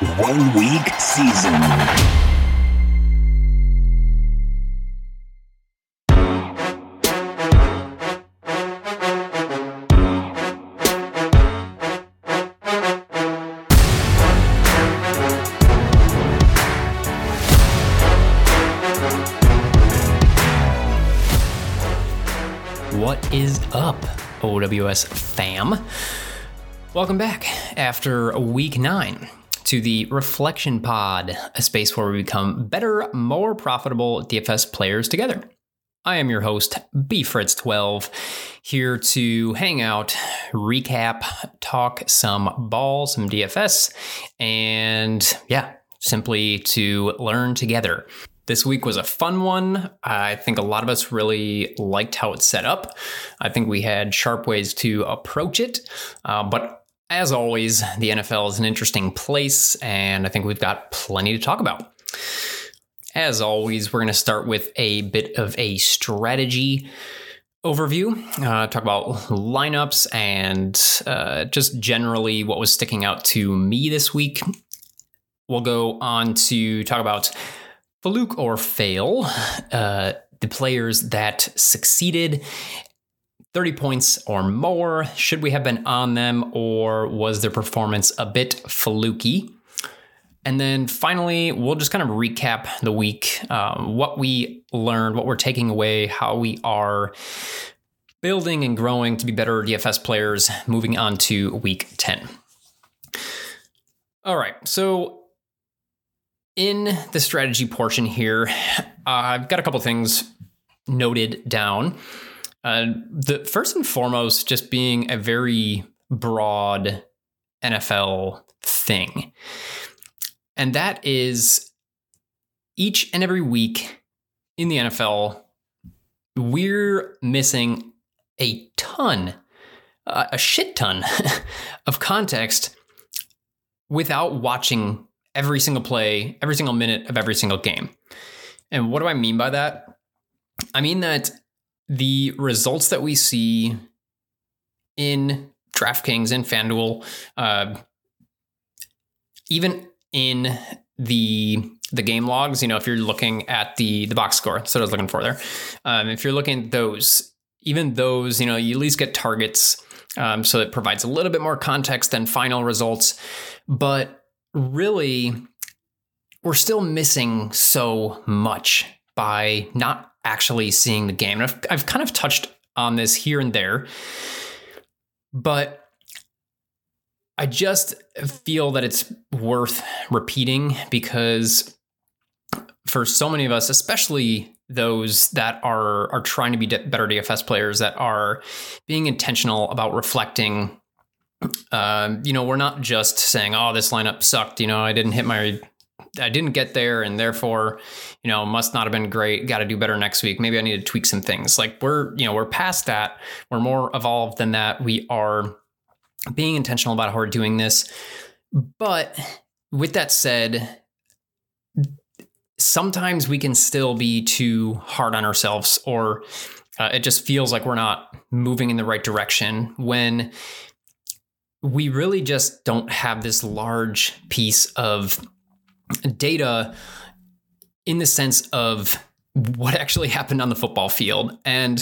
One week season. What is up, OWS fam? Welcome back after week nine to the Reflection Pod, a space where we become better, more profitable DFS players together. I am your host, BFritz12, here to hang out, recap, talk some ball, some DFS, and yeah, simply to learn together. This week was a fun one. I think a lot of us really liked how it's set up. I think we had sharp ways to approach it. Uh, but as always, the NFL is an interesting place, and I think we've got plenty to talk about. As always, we're going to start with a bit of a strategy overview, uh, talk about lineups and uh, just generally what was sticking out to me this week. We'll go on to talk about fluke or fail, uh, the players that succeeded 30 points or more. Should we have been on them, or was their performance a bit fluky? And then finally, we'll just kind of recap the week, um, what we learned, what we're taking away, how we are building and growing to be better DFS players moving on to week 10. All right, so in the strategy portion here, uh, I've got a couple things noted down. Uh, the first and foremost, just being a very broad NFL thing. And that is each and every week in the NFL, we're missing a ton, uh, a shit ton of context without watching every single play, every single minute of every single game. And what do I mean by that? I mean that the results that we see in DraftKings and FanDuel, uh, even in the the game logs, you know, if you're looking at the the box score, that's what I was looking for there. Um, if you're looking at those, even those, you know, you at least get targets, um, so it provides a little bit more context than final results. But really, we're still missing so much by not actually seeing the game. And I've, I've kind of touched on this here and there, but I just feel that it's worth repeating because for so many of us, especially those that are are trying to be better DFS players that are being intentional about reflecting um, you know, we're not just saying, "Oh, this lineup sucked." You know, I didn't hit my, I didn't get there, and therefore, you know, must not have been great. Got to do better next week. Maybe I need to tweak some things. Like we're, you know, we're past that. We're more evolved than that. We are being intentional about how we're doing this. But with that said, sometimes we can still be too hard on ourselves, or uh, it just feels like we're not moving in the right direction when we really just don't have this large piece of data in the sense of what actually happened on the football field. And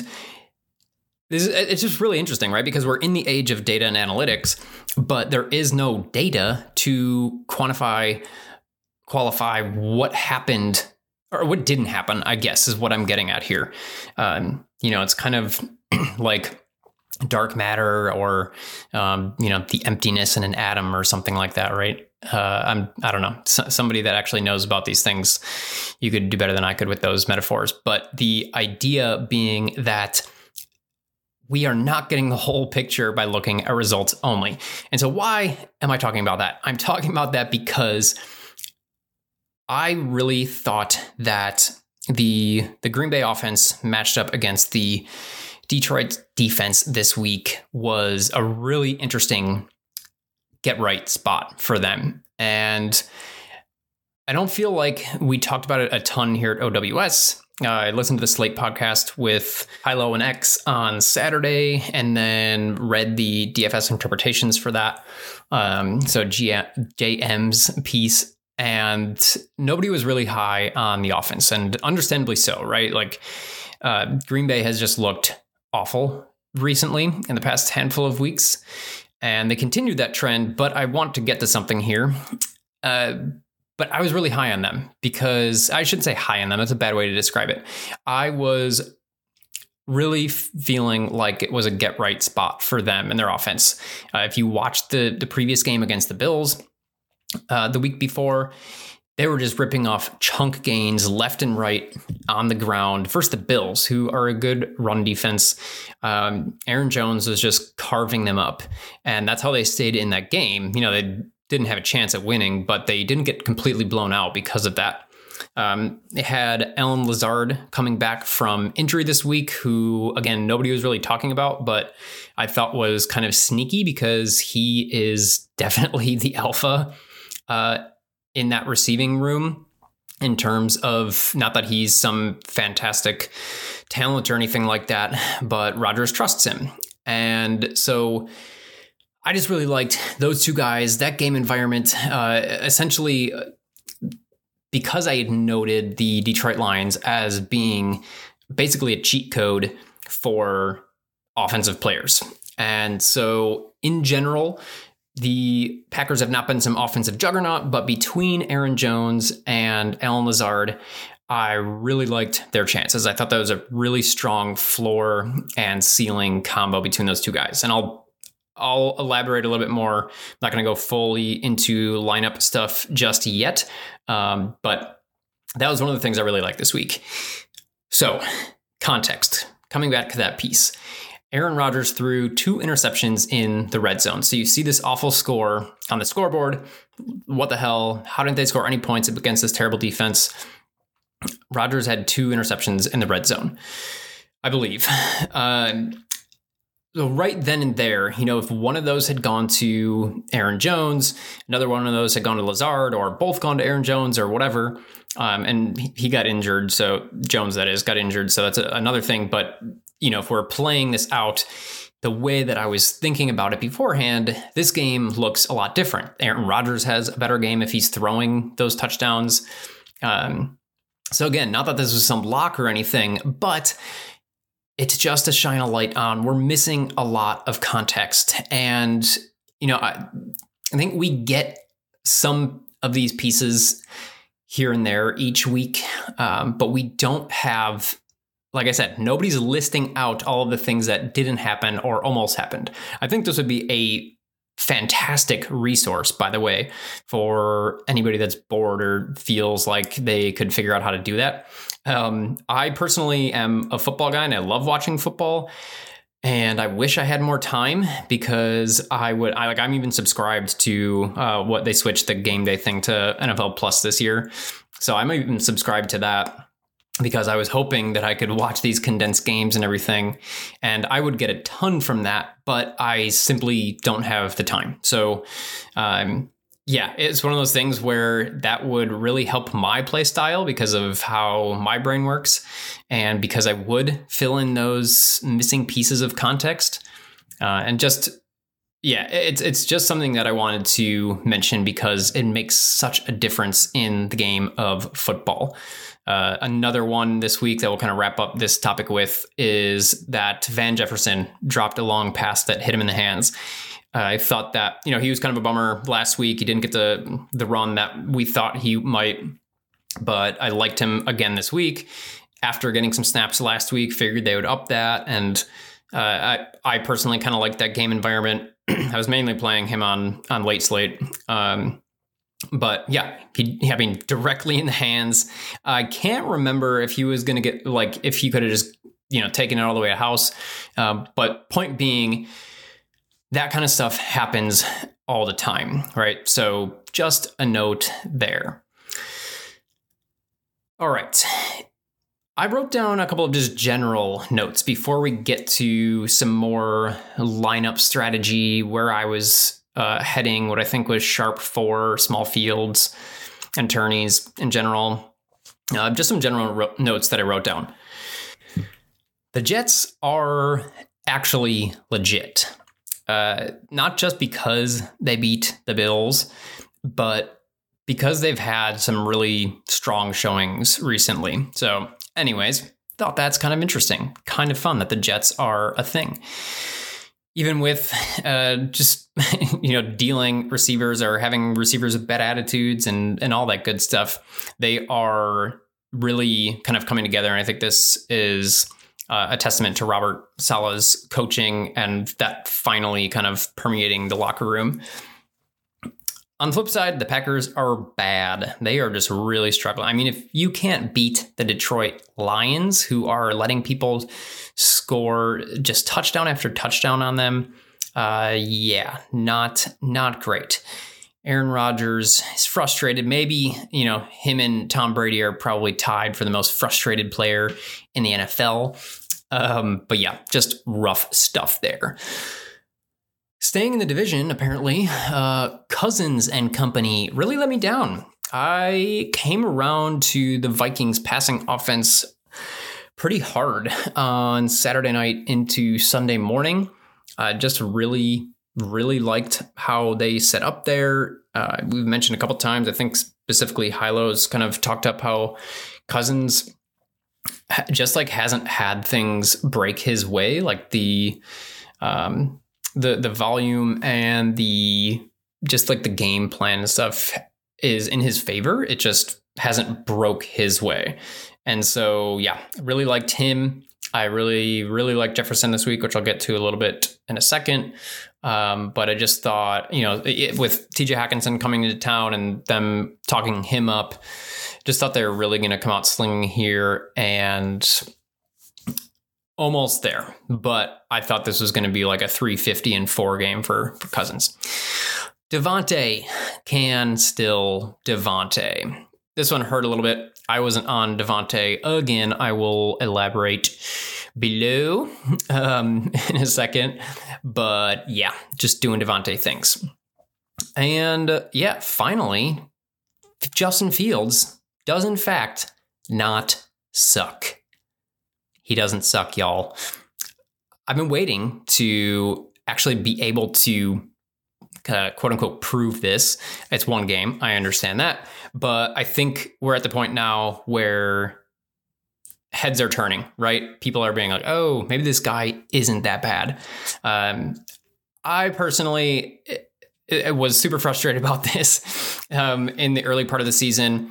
this is, it's just really interesting, right? Because we're in the age of data and analytics, but there is no data to quantify, qualify what happened or what didn't happen, I guess, is what I'm getting at here. Um, you know, it's kind of like dark matter or um, you know the emptiness in an atom or something like that right uh, i'm i don't know. Somebody that actually knows about these things you could do better than i could with those metaphors. But the idea being that we are not getting the whole picture by looking at results only. And so why am i talking about that? I'm talking about that because i really thought that the the green bay offense matched up against the Detroit defense this week was a really interesting get right spot for them. And I don't feel like we talked about it a ton here at OWS. Uh, I listened to the Slate podcast with Hilo and X on Saturday, and then read the DFS interpretations for that. Um, so JM's piece, and nobody was really high on the offense, and understandably so, right? Like uh, Green Bay has just looked awful recently in the past handful of weeks, and they continued that trend. But I want to get to something here. Uh, but I was really high on them because I shouldn't say high on them. That's a bad way to describe it. I was really feeling like it was a get right spot for them and their offense. Uh, if you watched the the previous game against the Bills uh, the week before, they were just ripping off chunk gains left and right on the ground. First, the Bills, who are a good run defense. Um, Aaron Jones was just carving them up, and that's how they stayed in that game. You know, they didn't have a chance at winning, but they didn't get completely blown out because of that. Um, they had Allen Lazard coming back from injury this week, who, again, nobody was really talking about, but I thought was kind of sneaky because he is definitely the alpha uh, in that receiving room in terms of not that he's some fantastic talent or anything like that, but Rodgers trusts him. And so I just really liked those two guys, that game environment. Uh, essentially, because I had noted the Detroit Lions as being basically a cheat code for offensive players. And so, in general, the Packers have not been some offensive juggernaut, but between Aaron Jones and Allen Lazard, I really liked their chances. I thought that was a really strong floor and ceiling combo between those two guys. And I'll I'll elaborate a little bit more. I'm not going to go fully into lineup stuff just yet, um, but that was one of the things I really liked this week. So, context. Coming back to that piece. Aaron Rodgers threw two interceptions in the red zone. So you see this awful score on the scoreboard. What the hell? How didn't they score any points against this terrible defense? Rodgers had two interceptions in the red zone, I believe. Uh, so right then and there, you know, if one of those had gone to Aaron Jones, another one of those had gone to Lazard, or both gone to Aaron Jones, or whatever, um, and he got injured. So Jones, that is, got injured. So that's a, another thing. But you know, if we're playing this out the way that I was thinking about it beforehand, this game looks a lot different. Aaron Rodgers has a better game if he's throwing those touchdowns. Um, so again, not that this was some lock or anything, but it's just to shine a light on. We're missing a lot of context, and you know, I, I think we get some of these pieces here and there each week, um, but we don't have like I said, nobody's listing out all of the things that didn't happen or almost happened. I think this would be a fantastic resource, by the way, for anybody that's bored or feels like they could figure out how to do that. Um, I personally am a football guy and I love watching football. And I wish I had more time because I would. I like. I'm even subscribed to uh, what they switched the game day thing to NFL Plus this year, so I'm even subscribed to that because I was hoping that I could watch these condensed games and everything, and I would get a ton from that, but I simply don't have the time. So, um, yeah, it's one of those things where that would really help my play style because of how my brain works, and because I would fill in those missing pieces of context, uh, and just yeah, it's it's just something that I wanted to mention because it makes such a difference in the game of football. Uh, another one this week that we'll kind of wrap up this topic with is that Van Jefferson dropped a long pass that hit him in the hands. Uh, I thought that you know he was kind of a bummer last week. He didn't get the the run that we thought he might, but I liked him again this week. After getting some snaps last week, figured they would up that, and uh, I I personally kind of like that game environment. I was mainly playing him on on late slate. Um, but yeah, he, I mean, directly in the hands. I can't remember if he was going to get like if he could have just you know taken it all the way to house. Um, but point being, that kind of stuff happens all the time, right? So just a note there. All right. I wrote down a couple of just general notes before we get to some more lineup strategy where I was uh, heading what I think was sharp for small fields and tourneys in general. Uh, just some general ro- notes that I wrote down. The Jets are actually legit. Uh, not just because they beat the Bills, but because they've had some really strong showings recently. So, anyways, thought that's kind of interesting, kind of fun that the Jets are a thing. Even with uh, just you know dealing receivers or having receivers with bad attitudes and and all that good stuff, they are really kind of coming together. And I think this is uh, a testament to Robert Saleh's coaching and that finally kind of permeating the locker room. On the flip side, the Packers are bad. They are just really struggling. I mean, if you can't beat the Detroit Lions, who are letting people score just touchdown after touchdown on them, uh, yeah, not not great. Aaron Rodgers is frustrated. Maybe, you know, him and Tom Brady are probably tied for the most frustrated player in the NFL. Um, but yeah, just rough stuff there. Staying in the division, apparently, uh, Cousins and company really let me down. I came around to the Vikings passing offense pretty hard on Saturday night into Sunday morning. I just really, really liked how they set up there. Uh, we've mentioned a couple times, I think specifically Hilo's kind of talked up how Cousins just like hasn't had things break his way, like the um, the the volume and the just like the game plan and stuff is in his favor. It just hasn't broke his way. And so yeah, really liked him. I really, really liked Jefferson this week, which I'll get to a little bit in a second. Um, but I just thought, you know, it, with TJ Hockenson coming into town and them talking him up, just thought they were really going to come out slinging here. And almost there, but I thought this was going to be like a 350 and four game for, for Cousins. Davante can still Davante. This one hurt a little bit. I wasn't on Davante again. I will elaborate below um, in a second, but yeah, just doing Davante things. And uh, yeah, finally, Justin Fields does in fact not suck. He doesn't suck, y'all. I've been waiting to actually be able to uh, quote unquote prove this. It's one game. I understand that. But I think we're at the point now where heads are turning, right? People are being like, oh, maybe this guy isn't that bad. Um, I personally it, it was super frustrated about this um, in the early part of the season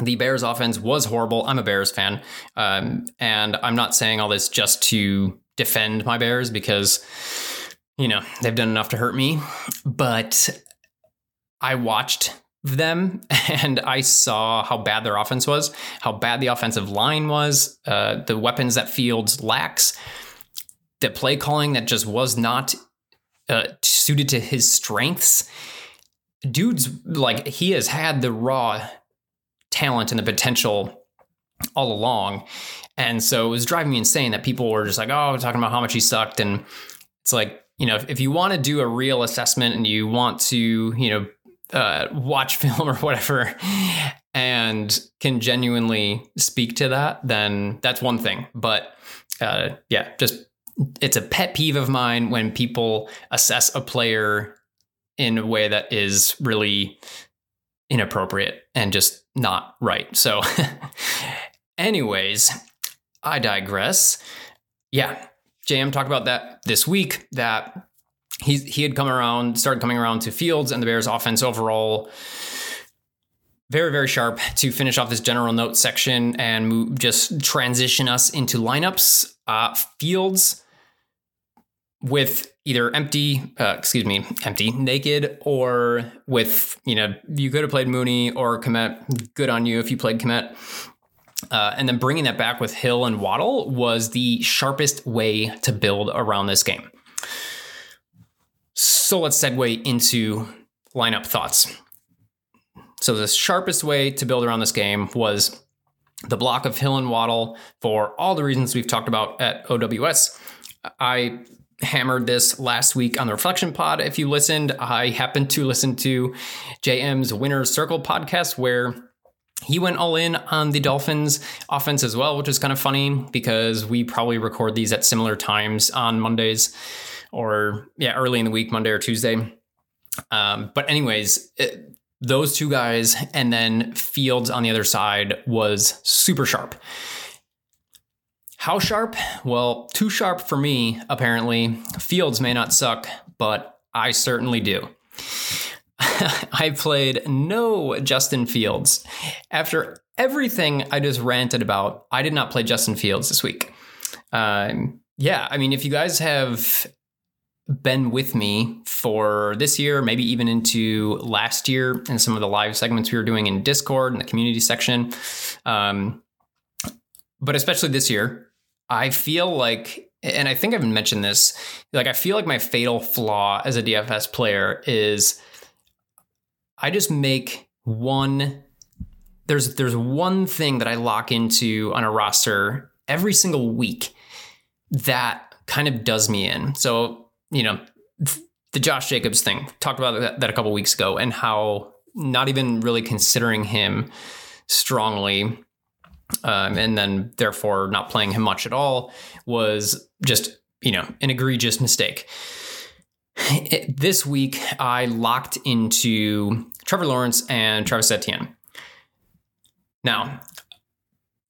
the Bears offense was horrible. I'm a Bears fan. Um, and I'm not saying all this just to defend my Bears because, you know, they've done enough to hurt me. But I watched them and I saw how bad their offense was, how bad the offensive line was, uh, the weapons that Fields lacks, the play calling that just was not uh, suited to his strengths. Dude's like, he has had the raw talent and the potential all along. And so it was driving me insane that people were just like, oh, talking about how much he sucked. And it's like, you know, if, if you want to do a real assessment and you want to, you know, uh, watch film or whatever and can genuinely speak to that, then that's one thing. But uh, yeah, just it's a pet peeve of mine when people assess a player in a way that is really inappropriate and just not right. So, anyways, I digress. Yeah, JM talked about that this week that he he had come around, started coming around to Fields and the Bears offense overall. Very, very sharp to finish off this general note section and move, just transition us into lineups. Uh, Fields with either empty, uh, excuse me, empty, naked, or with, you know, you could have played Mooney or Kmet. Good on you if you played Kmet. Uh, and then bringing that back with Hill and Waddle was the sharpest way to build around this game. So let's segue into lineup thoughts. So the sharpest way to build around this game was the block of Hill and Waddle for all the reasons we've talked about at OWS. I hammered this last week on the Reflection Pod. If you listened, I happened to listen to JM's Winner's Circle podcast where he went all in on the Dolphins offense as well, which is kind of funny because we probably record these at similar times on Mondays or yeah, early in the week, Monday or Tuesday. Um, but anyways, it, those two guys and then Fields on the other side was super sharp. How sharp? Well, too sharp for me, apparently. Fields may not suck, but I certainly do. I played no Justin Fields. After everything I just ranted about, I did not play Justin Fields this week. Um, yeah, I mean, if you guys have been with me for this year, maybe even into last year, and some of the live segments we were doing in Discord in the community section, um, but especially this year, I feel like, and I think I've mentioned this, like I feel like my fatal flaw as a DFS player is I just make one there's there's one thing that I lock into on a roster every single week that kind of does me in. So, you know, the Josh Jacobs thing, talked about that, a couple weeks ago and how not even really considering him strongly um, and then therefore not playing him much at all was just, you know, an egregious mistake. This week, I locked into Trevor Lawrence and Travis Etienne. Now,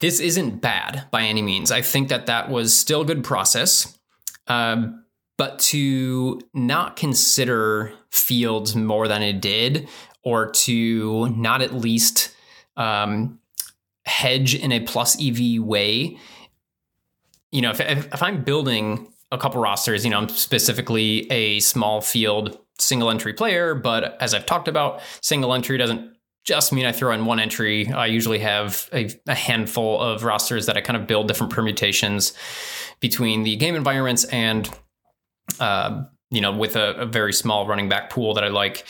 this isn't bad by any means. I think that that was still a good process. Um, but to not consider Fields more than it did, or to not at least um, hedge in a plus EV way, you know, if, if I'm building a couple rosters. You know, I'm specifically a small field single entry player, but as I've talked about, single entry doesn't just mean I throw in one entry. I usually have a, a, handful of rosters that I kind of build different permutations between the game environments and, uh, you know, with a, a very small running back pool that I like.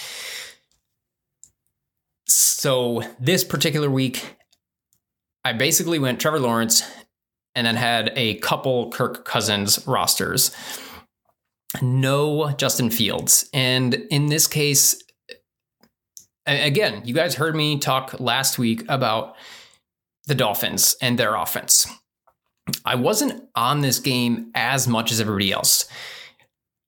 So this particular week, I basically went Trevor Lawrence and then had a couple Kirk Cousins rosters. No Justin Fields. And in this case, again, you guys heard me talk last week about the Dolphins and their offense. I wasn't on this game as much as everybody else.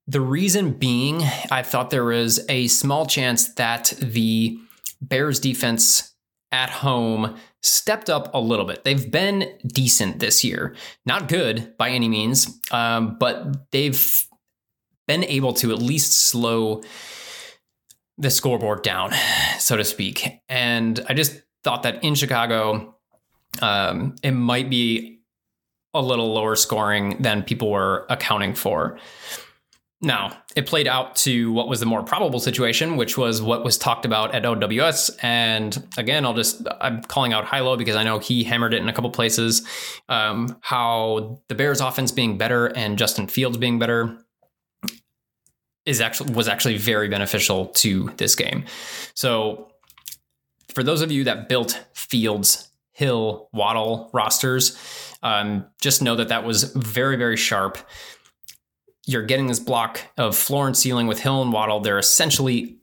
The reason being, I thought there was a small chance that the Bears defense at home stepped up a little bit. They've been decent this year, not good by any means, um, but they've been able to at least slow the scoreboard down, so to speak. And I just thought that in Chicago, um, it might be a little lower scoring than people were accounting for. Now, it played out to what was the more probable situation, which was what was talked about at OWS. And again, I'll just, I'm calling out Hilo because I know he hammered it in a couple places. Um, how the Bears offense being better and Justin Fields being better is actually, was actually very beneficial to this game. So for those of you that built Fields, Hill, Waddle rosters, um, just know that that was very, very sharp you're getting this block of floor and ceiling with Hill and Waddle. They're essentially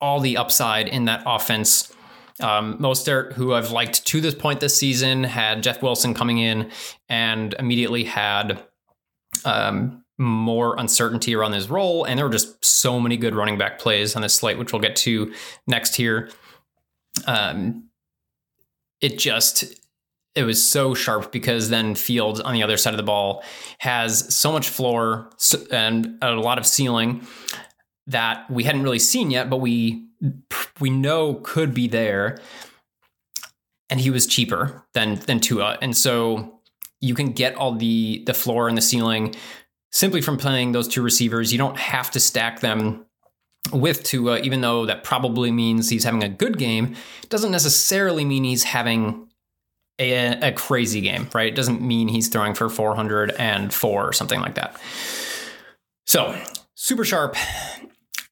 all the upside in that offense. Um, Mostert, who I've liked to this point this season, had Jeff Wilson coming in and immediately had um, more uncertainty around his role. And there were just so many good running back plays on this slate, which we'll get to next here. Um, it just it was so sharp because then Fields on the other side of the ball has so much floor and a lot of ceiling that we hadn't really seen yet, but we we know could be there. And he was cheaper than than Tua, and so you can get all the the floor and the ceiling simply from playing those two receivers. You don't have to stack them with Tua, even though that probably means he's having a good game. Doesn't necessarily mean he's having a, a crazy game, right? It doesn't mean he's throwing for 404 or something like that. So, super sharp.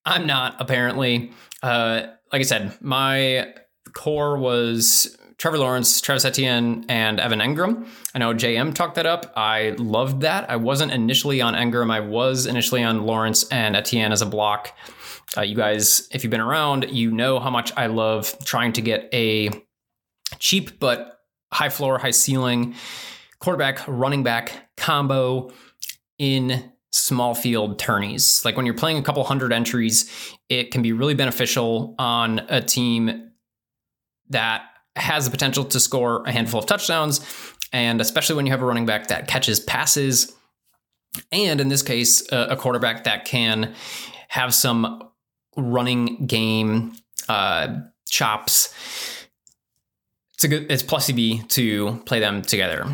I'm not, apparently. Uh, like I said, my core was Trevor Lawrence, Travis Etienne, and Evan Engram. I know JM talked that up. I loved that. I wasn't initially on Engram. I was initially on Lawrence and Etienne as a block. Uh, you guys, if you've been around, you know how much I love trying to get a cheap but high floor, high ceiling quarterback, running back combo in small field tourneys. Like when you're playing a couple hundred entries, it can be really beneficial on a team that has the potential to score a handful of touchdowns, and especially when you have a running back that catches passes, and in this case, a, quarterback that can have some running game uh, chops. It's a good. It's plus EV to play them together.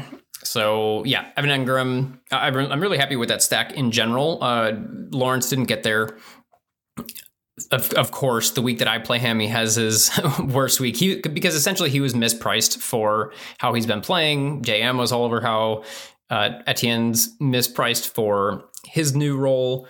So yeah, Evan Engram. I'm really happy with that stack in general. Uh, Lawrence didn't get there. Of, of course, the week that I play him, he has his worst week. He because essentially he was mispriced for how he's been playing. JM was all over how uh, Etienne's mispriced for his new role.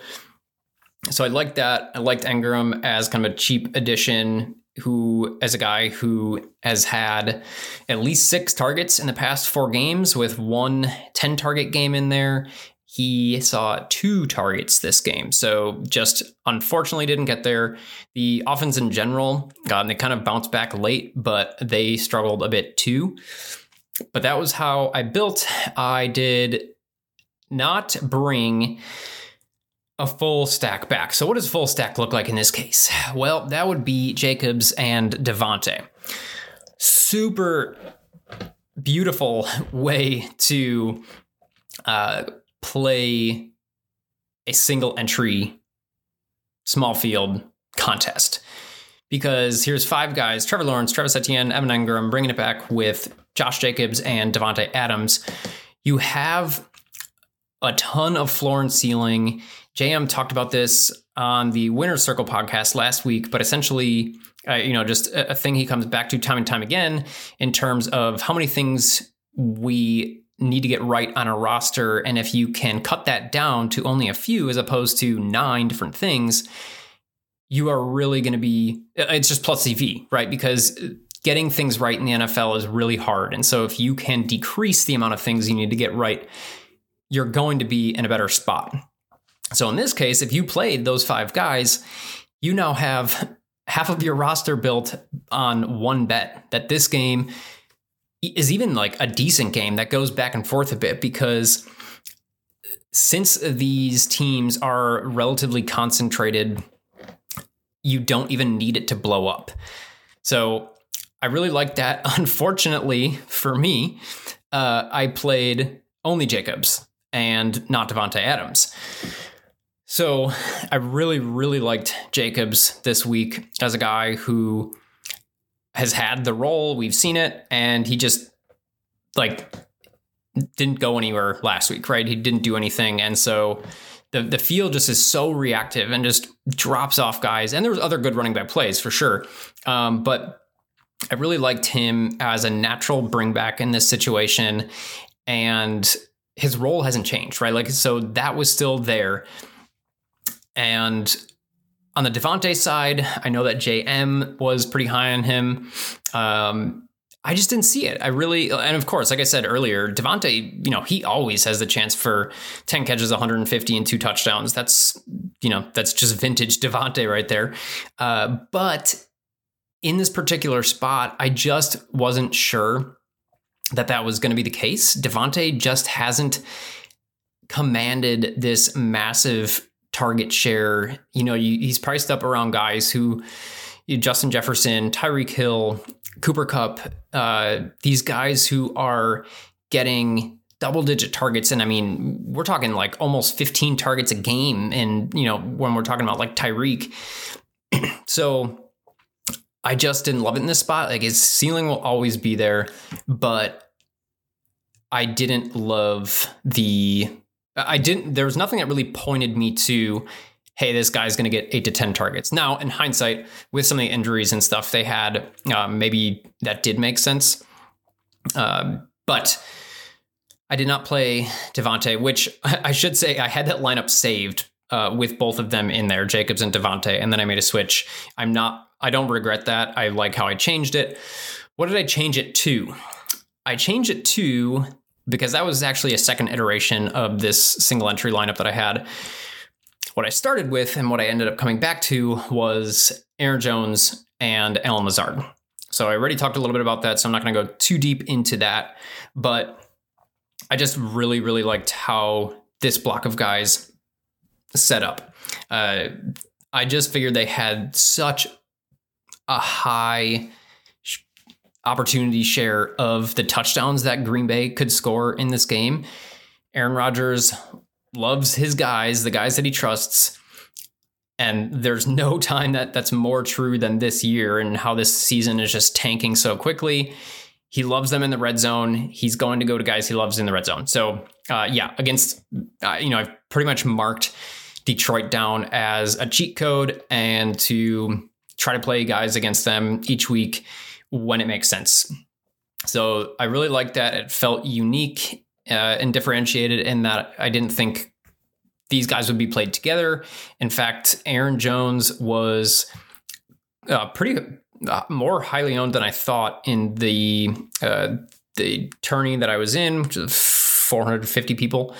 So I liked that. I liked Engram as kind of a cheap addition who, as a guy who has had at least six targets in the past four games, with one 10 target game in there. He saw two targets this game. So just unfortunately didn't get there. The offense in general, God, they kind of bounced back late, but they struggled a bit too. But that was how I built. I did not bring a full stack back. So, what does full stack look like in this case? Well, that would be Jacobs and Davante. Super beautiful way to uh, play a single entry small field contest. Because here's five guys Trevor Lawrence, Travis Etienne, Evan Engram, bringing it back with Josh Jacobs and Davante Adams. You have a ton of floor and ceiling. JM talked about this on the Winner's Circle podcast last week, but essentially, uh, you know, just a, a thing he comes back to time and time again in terms of how many things we need to get right on a roster. And if you can cut that down to only a few as opposed to nine different things, you are really going to be, it's just plus EV, right? Because getting things right in the NFL is really hard. And so if you can decrease the amount of things you need to get right, you're going to be in a better spot. So in this case, if you played those five guys, you now have half of your roster built on one bet that this game is even like a decent game that goes back and forth a bit because since these teams are relatively concentrated, you don't even need it to blow up. So I really like that. Unfortunately for me, uh, I played only Jacobs and not Davante Adams. So I really, really liked Jacobs this week as a guy who has had the role. We've seen it, and he just like didn't go anywhere last week, right? He didn't do anything, and so the the field just is so reactive and just drops off guys. And there was other good running back plays for sure, um, but I really liked him as a natural bring back in this situation, and his role hasn't changed, right? Like so that was still there. And on the Davante side, I know that JM was pretty high on him. Um, I just didn't see it. I really, and of course, like I said earlier, Davante, you know, he always has the chance for 10 catches, 150, and two touchdowns. That's, you know, that's just vintage Davante right there. Uh, but in this particular spot, I just wasn't sure that that was going to be the case. Davante just hasn't commanded this massive target share. You know, you, he's priced up around guys who you know, Justin Jefferson, Tyreek Hill, Cooper Kupp, uh, these guys who are getting double digit targets. And I mean, we're talking like almost 15 targets a game. And, you know, when we're talking about like Tyreek. so I just didn't love it in this spot. Like his ceiling will always be there, but I didn't love the I didn't, there was nothing that really pointed me to, hey, this guy's going to get eight to 10 targets. Now, in hindsight, with some of the injuries and stuff they had, uh, maybe that did make sense. Um, but I did not play Davante, which I should say I had that lineup saved uh, with both of them in there, Jacobs and Davante, and then I made a switch. I'm not, I don't regret that. I like how I changed it. What did I change it to? I changed it to because that was actually a second iteration of this single entry lineup that I had. What I started with and what I ended up coming back to was Aaron Jones and Allen Lazard. So So I already talked a little bit about that, so I'm not going to go too deep into that. But I just really, really liked how this block of guys set up. Uh, I just figured they had such a high opportunity share of the touchdowns that Green Bay could score in this game. Aaron Rodgers loves his guys, the guys that he trusts. And there's no time that that's more true than this year and how this season is just tanking so quickly. He loves them in the red zone. He's going to go to guys he loves in the red zone. So, uh, yeah, against, uh, you know, I've pretty much marked Detroit down as a cheat code and to try to play guys against them each week when it makes sense. So I really liked that. It felt unique uh, and differentiated in that I didn't think these guys would be played together. In fact, Aaron Jones was uh, pretty uh, more highly owned than I thought in the uh, the tourney that I was in, which is 450 people,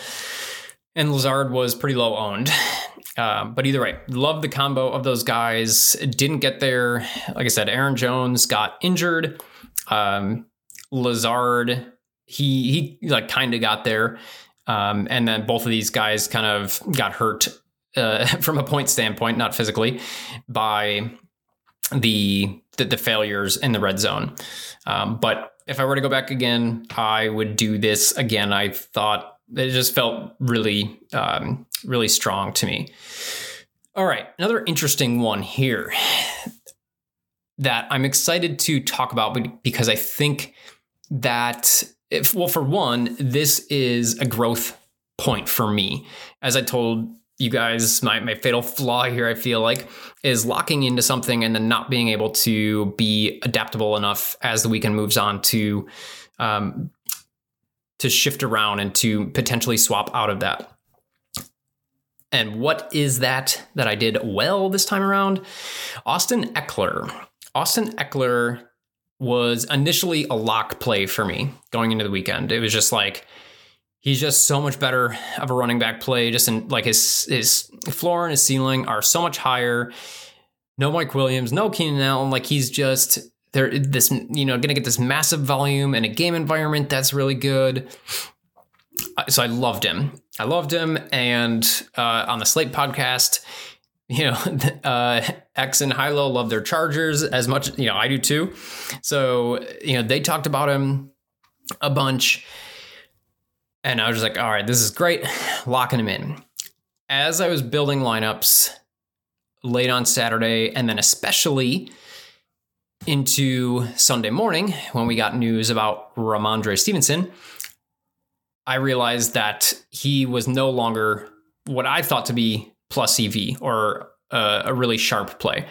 and Lazard was pretty low owned. Uh, but either way, love the combo of those guys. Didn't get there. Like I said, Aaron Jones got injured. Um, Lazard, he he like kind of got there, um, and then both of these guys kind of got hurt uh, from a point standpoint, not physically, by the the, the failures in the red zone. Um, but if I were to go back again, I would do this again. I thought it just felt really um, really strong to me. All right, another interesting one here that I'm excited to talk about because I think that if, well, for one, this is a growth point for me. As I told you guys, my, my fatal flaw here, I feel like, is locking into something and then not being able to be adaptable enough as the weekend moves on to um, to shift around and to potentially swap out of that. And what is that that I did well this time around? Austin Ekeler. Austin Ekeler was initially a lock play for me going into the weekend. It was just like he's just so much better of a running back play. Just in like his his floor and his ceiling are so much higher. No Mike Williams, no Keenan Allen. Like he's just there. This you know going to get this massive volume in a game environment that's really good. So I loved him. I loved him, and uh, on the Slate podcast, you know, uh, X and Hilo love their Chargers as much, you know, I do too. So, you know, they talked about him a bunch. And I was just like, all right, this is great. Locking him in. As I was building lineups late on Saturday, and then especially into Sunday morning when we got news about Rhamondre Stevenson, I realized that he was no longer what I thought to be plus EV or a really sharp play.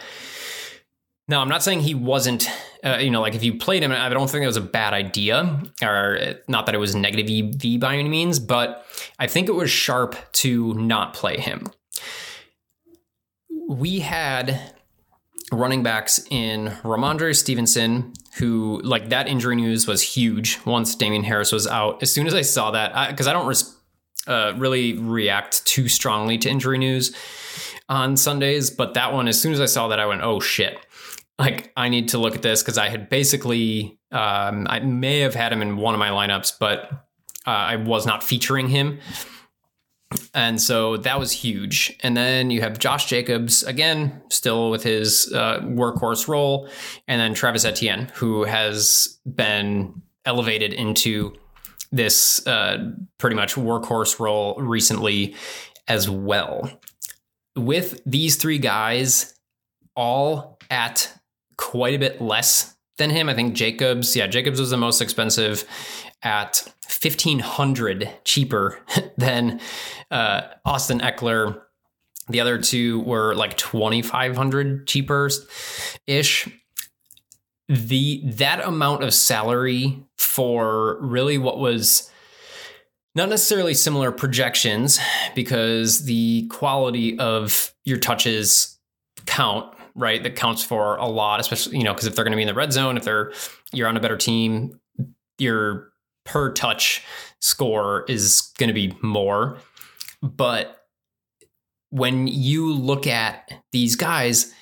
Now, I'm not saying he wasn't, uh, you know, like if you played him, I don't think it was a bad idea, or not that it was negative EV by any means, but I think it was sharp to not play him. We had running backs in Rhamondre Stevenson, who, like, that injury news was huge once Damien Harris was out. As soon as I saw that, because I, I, don't res- uh, really react too strongly to injury news on Sundays, but that one, as soon as I saw that, I went, oh shit. Like, I need to look at this because I had basically, um, I may have had him in one of my lineups, but uh, I was not featuring him. And so that was huge. And then you have Josh Jacobs, again, still with his uh, workhorse role. And then Travis Etienne, who has been elevated into this uh, pretty much workhorse role recently as well with these three guys all at quite a bit less than him. I think Jacobs, yeah, Jacobs was the most expensive at 1500 cheaper than uh, Austin Ekeler. The other two were like 2500 cheaper ish. The that amount of salary for really what was not necessarily similar projections because the quality of your touches count right that counts for a lot especially you know because if they're going to be in the red zone if they're you're on a better team your per touch score is going to be more but when you look at these guys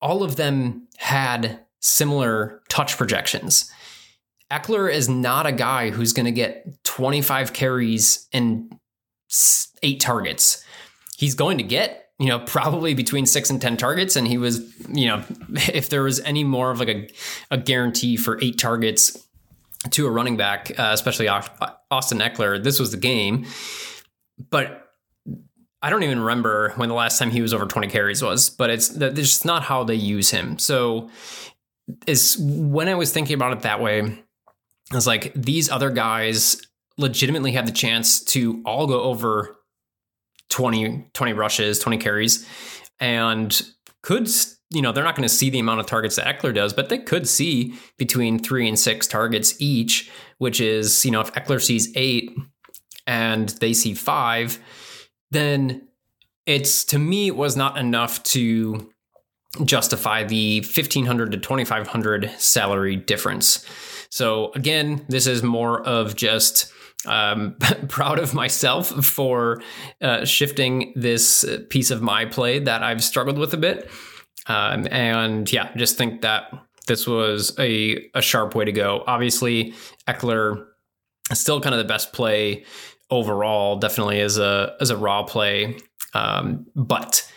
all of them had similar touch projections. Ekeler is not a guy who's going to get 25 carries and eight targets. He's going to get, you know, probably between six and 10 targets. And he was, you know, if there was any more of like a, a guarantee for eight targets to a running back, uh, especially Austin Ekeler. this was the game. But I don't even remember when the last time he was over 20 carries was, but it's just not how they use him. So is when I was thinking about it that way, I was like, these other guys legitimately have the chance to all go over 20, 20 rushes, 20 carries, and could, you know, they're not going to see the amount of targets that Ekeler does, but they could see between three and six targets each, which is, you know, if Ekeler sees eight and they see five, then it's to me, it was not enough to justify the 1500 to 2500 salary difference. So again, this is more of just um, proud of myself for uh, shifting this piece of my play that I've struggled with a bit. Um, and yeah, just think that this was a, a sharp way to go. Obviously, Ekeler still kind of the best play overall, definitely as a as a raw play. Um, but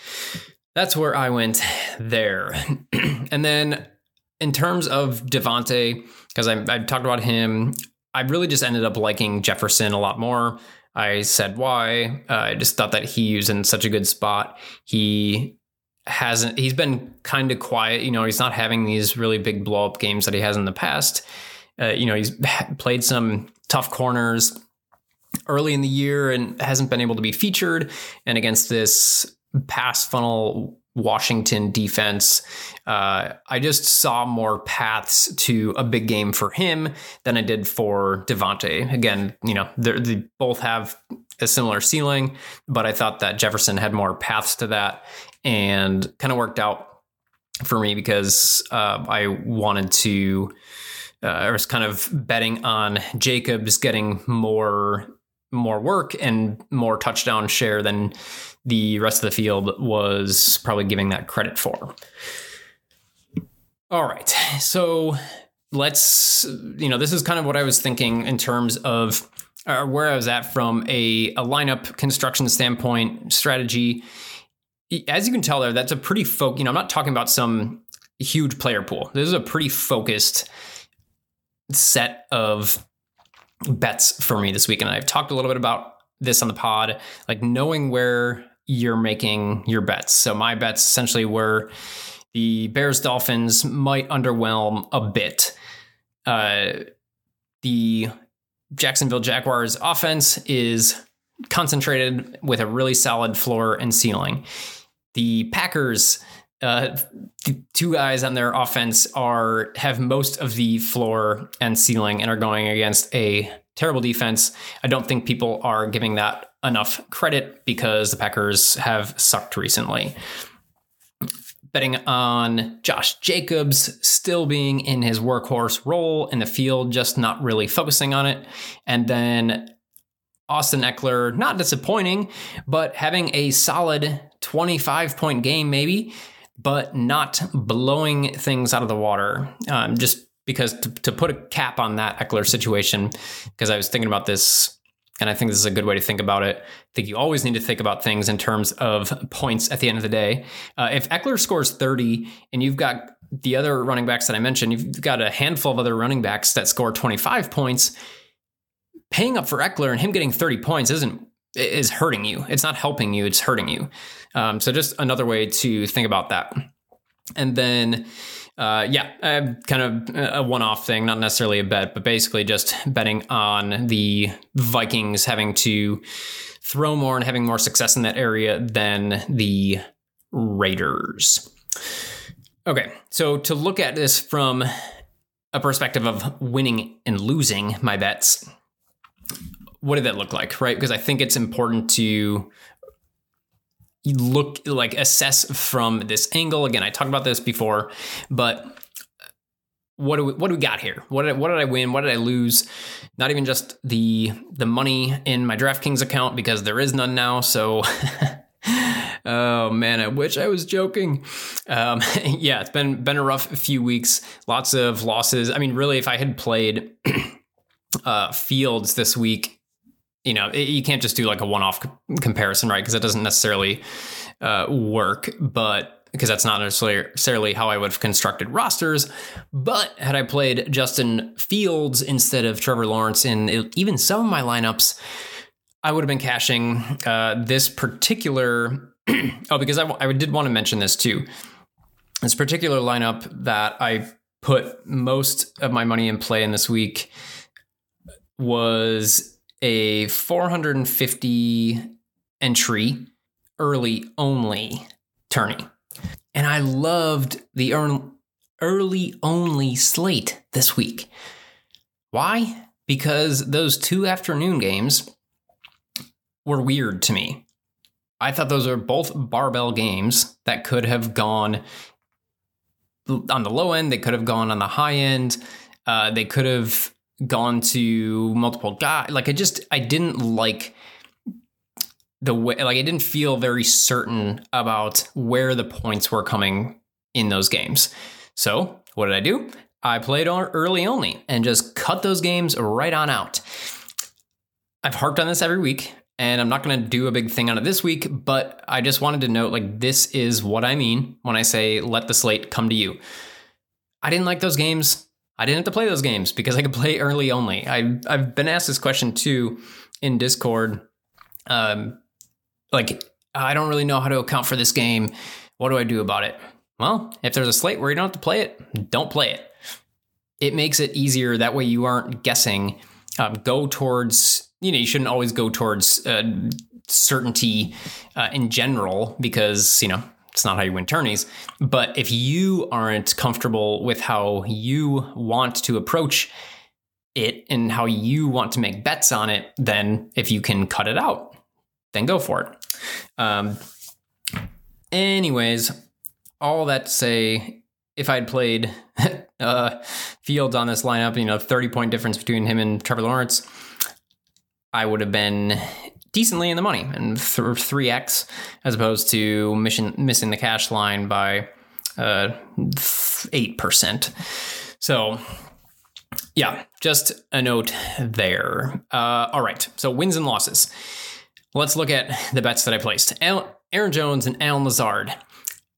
that's where I went there. and then in terms of Davante, because I, I talked about him, I really just ended up liking Jefferson a lot more. I said why. Uh, I just thought that he was in such a good spot. He hasn't, he's been kind of quiet. You know, he's not having these really big blow up games that he has in the past. Uh, you know, he's played some tough corners early in the year and hasn't been able to be featured. And against this pass funnel Washington defense. Uh, I just saw more paths to a big game for him than I did for Davante. Again, you know, they both have a similar ceiling, but I thought that Jefferson had more paths to that and kind of worked out for me because uh, I wanted to. Uh, I was kind of betting on Jacobs getting more more work and more touchdown share than the rest of the field was probably giving that credit for. All right. So let's, you know, this is kind of what I was thinking in terms of uh, where I was at from a, a lineup construction standpoint, strategy. As you can tell there, that's a pretty folk, you know, I'm not talking about some huge player pool. This is a pretty focused set of bets for me this week. And I've talked a little bit about this on the pod, like knowing where you're making your bets. So my bets essentially were the Bears Dolphins might underwhelm a bit. Uh, the Jacksonville Jaguars offense is concentrated with a really solid floor and ceiling. The Packers, uh, the two guys on their offense are have most of the floor and ceiling and are going against a terrible defense. I don't think people are giving that enough credit because the Packers have sucked recently. Betting on Josh Jacobs still being in his workhorse role in the field, just not really focusing on it. And then Austin Ekeler, not disappointing, but having a solid 25 point game, maybe, but not blowing things out of the water. Um, just because to, to put a cap on that Ekeler situation, because I was thinking about this and I think this is a good way to think about it. I think you always need to think about things in terms of points at the end of the day. Uh, if Ekeler scores 30 and you've got the other running backs that I mentioned, you've got a handful of other running backs that score 25 points, paying up for Ekeler and him getting 30 points isn't is hurting you. It's not helping you, it's hurting you. Um, so just another way to think about that. And then uh, yeah, uh, kind of a one off thing, not necessarily a bet, but basically just betting on the Vikings having to throw more and having more success in that area than the Raiders. Okay, so to look at this from a perspective of winning and losing my bets, what did that look like, right? Because I think it's important to look like assess from this angle. Again, I talked about this before, but what do we, what do we got here? What did, what did I win? What did I lose? Not even just the the money in my DraftKings account because there is none now. So Oh man, I wish I was joking. Um, yeah, it's been been a rough few weeks. Lots of losses. I mean, really, if I had played uh, Fields this week, you know, it, you can't just do like a one off comparison, right? Because it doesn't necessarily uh, work. But because that's not necessarily how I would have constructed rosters. But had I played Justin Fields instead of Trevor Lawrence in even some of my lineups, I would have been cashing uh, this particular. oh, because I, I did want to mention this too. This particular lineup that I put most of my money in play in this week was a 450 entry early only tourney. And I loved the early only slate this week. Why? Because those two afternoon games were weird to me. I thought those are both barbell games that could have gone on the low end, they could have gone on the high end, uh, they could have gone to multiple guys. Like I just I didn't like the way like I didn't feel very certain about where the points were coming in those games. So what did I do? I played early only and just cut those games right on out. I've harped on this every week and I'm not going to do a big thing on it this week, but I just wanted to note like this is what I mean when I say let the slate come to you. I didn't like those games. I didn't have to play those games because I could play early only. I I've been asked this question too in Discord. Um, like I don't really know how to account for this game. What do I do about it? Well, if there's a slate where you don't have to play it, don't play it. It makes it easier. That way you aren't guessing. Um, go towards, you know, you shouldn't always go towards uh, certainty uh, in general because, you know, it's not how you win tourneys. But if you aren't comfortable with how you want to approach it and how you want to make bets on it, then if you can cut it out, then go for it. Um, anyways, all that to say, if I'd played uh, Fields on this lineup, you know, 30 point difference between him and Trevor Lawrence, I would have been decently in the money and 3x as opposed to mission, missing the cash line by uh, 8%. So, yeah, just a note there. Uh, all right, so wins and losses. Let's look at the bets that I placed. Aaron Jones and Allen Lazard.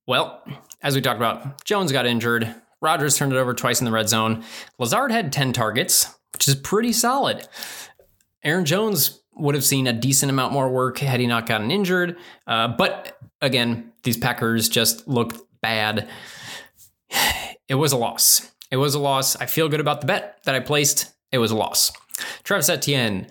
Well, as we talked about, Jones got injured. Rodgers turned it over twice in the red zone. Lazard had 10 targets, which is pretty solid. Aaron Jones would have seen a decent amount more work had he not gotten injured. Uh, but again, these Packers just looked bad. It was a loss. It was a loss. I feel good about the bet that I placed. It was a loss. Travis Etienne,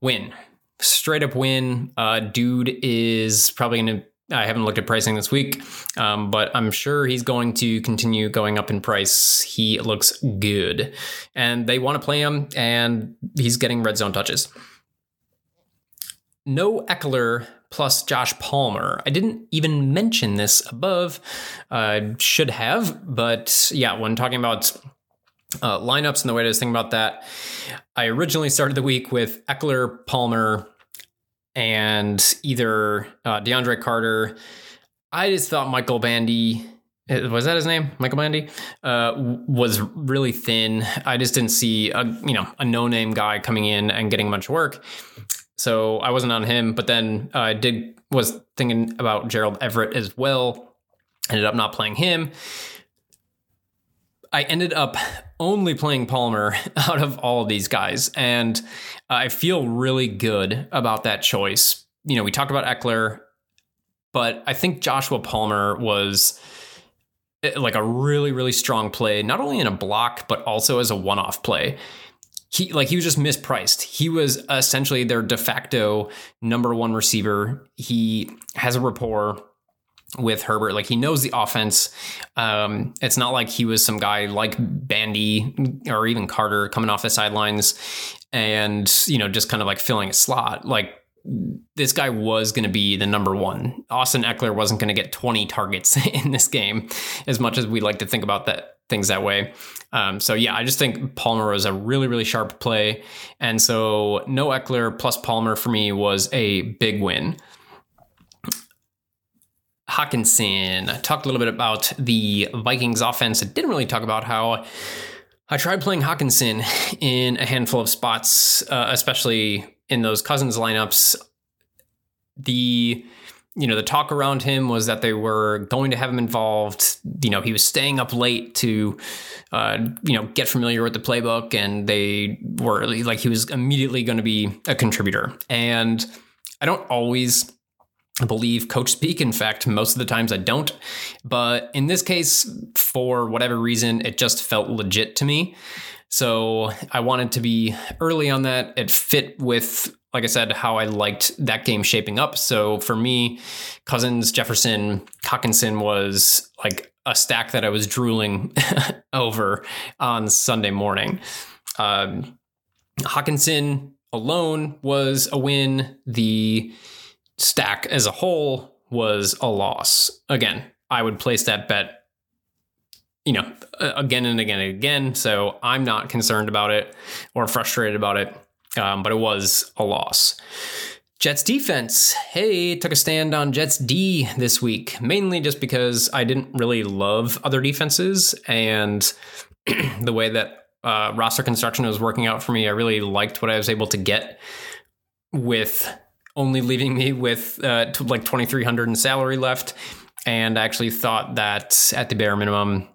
win straight up win. Uh, dude is probably going to. I haven't looked at pricing this week, um, but I'm sure he's going to continue going up in price. He looks good, and they want to play him, and he's getting red zone touches. No Ekeler plus Josh Palmer. I didn't even mention this above. I uh, should have, but yeah, when talking about uh, lineups and the way to think about that, I originally started the week with Ekeler, Palmer, and either uh, DeAndre Carter. I just thought Michael Bandy uh, was that his name michael bandy uh, was really thin i just didn't see a you know a no-name guy coming in and getting much work so i wasn't on him but then i uh, did was thinking about gerald everett as well ended up not playing him I ended up only playing Palmer out of all of these guys, and I feel really good about that choice. You know, we talked about Ekeler, but I think Joshua Palmer was eh, like a really, really strong play, not only in a block, but also as a one off play. He like he was just mispriced. He was essentially their de facto number one receiver. He has a rapport with Herbert. Like he knows the offense. Um, it's not like he was some guy like Bandy or even Carter coming off the sidelines and, you know, just kind of like filling a slot. Like this guy was going to be the number one. Austin Ekeler wasn't going to get 20 targets in this game as much as we like to think about that things that way. Um, so yeah, I just think Palmer was a really, really sharp play. And so no Ekeler plus Palmer for me was a big win. Hockenson talked a little bit about the Vikings offense. I didn't really talk about how I tried playing Hockenson in a handful of spots, uh, especially in those Cousins lineups. The you know the talk around him was that they were going to have him involved. You know he was staying up late to uh, you know get familiar with the playbook, and they were like he was immediately going to be a contributor. And I don't always believe coach speak. In fact, most of the times I don't. But in this case, for whatever reason, it just felt legit to me. So I wanted to be early on that. It fit with, like I said, how I liked that game shaping up. So for me, Cousins, Jefferson, Hockenson was like a stack that I was drooling over on Sunday morning. Um, Hockenson alone was a win. The stack as a whole was a loss. Again, I would place that bet you know, again and again and again. So I'm not concerned about it or frustrated about it, um, but it was a loss. Jets defense, hey, took a stand on Jets D this week, mainly just because I didn't really love other defenses and the way that uh, roster construction was working out for me. I really liked what I was able to get with only leaving me with uh, like 2300 in salary left and I actually thought that at the bare minimum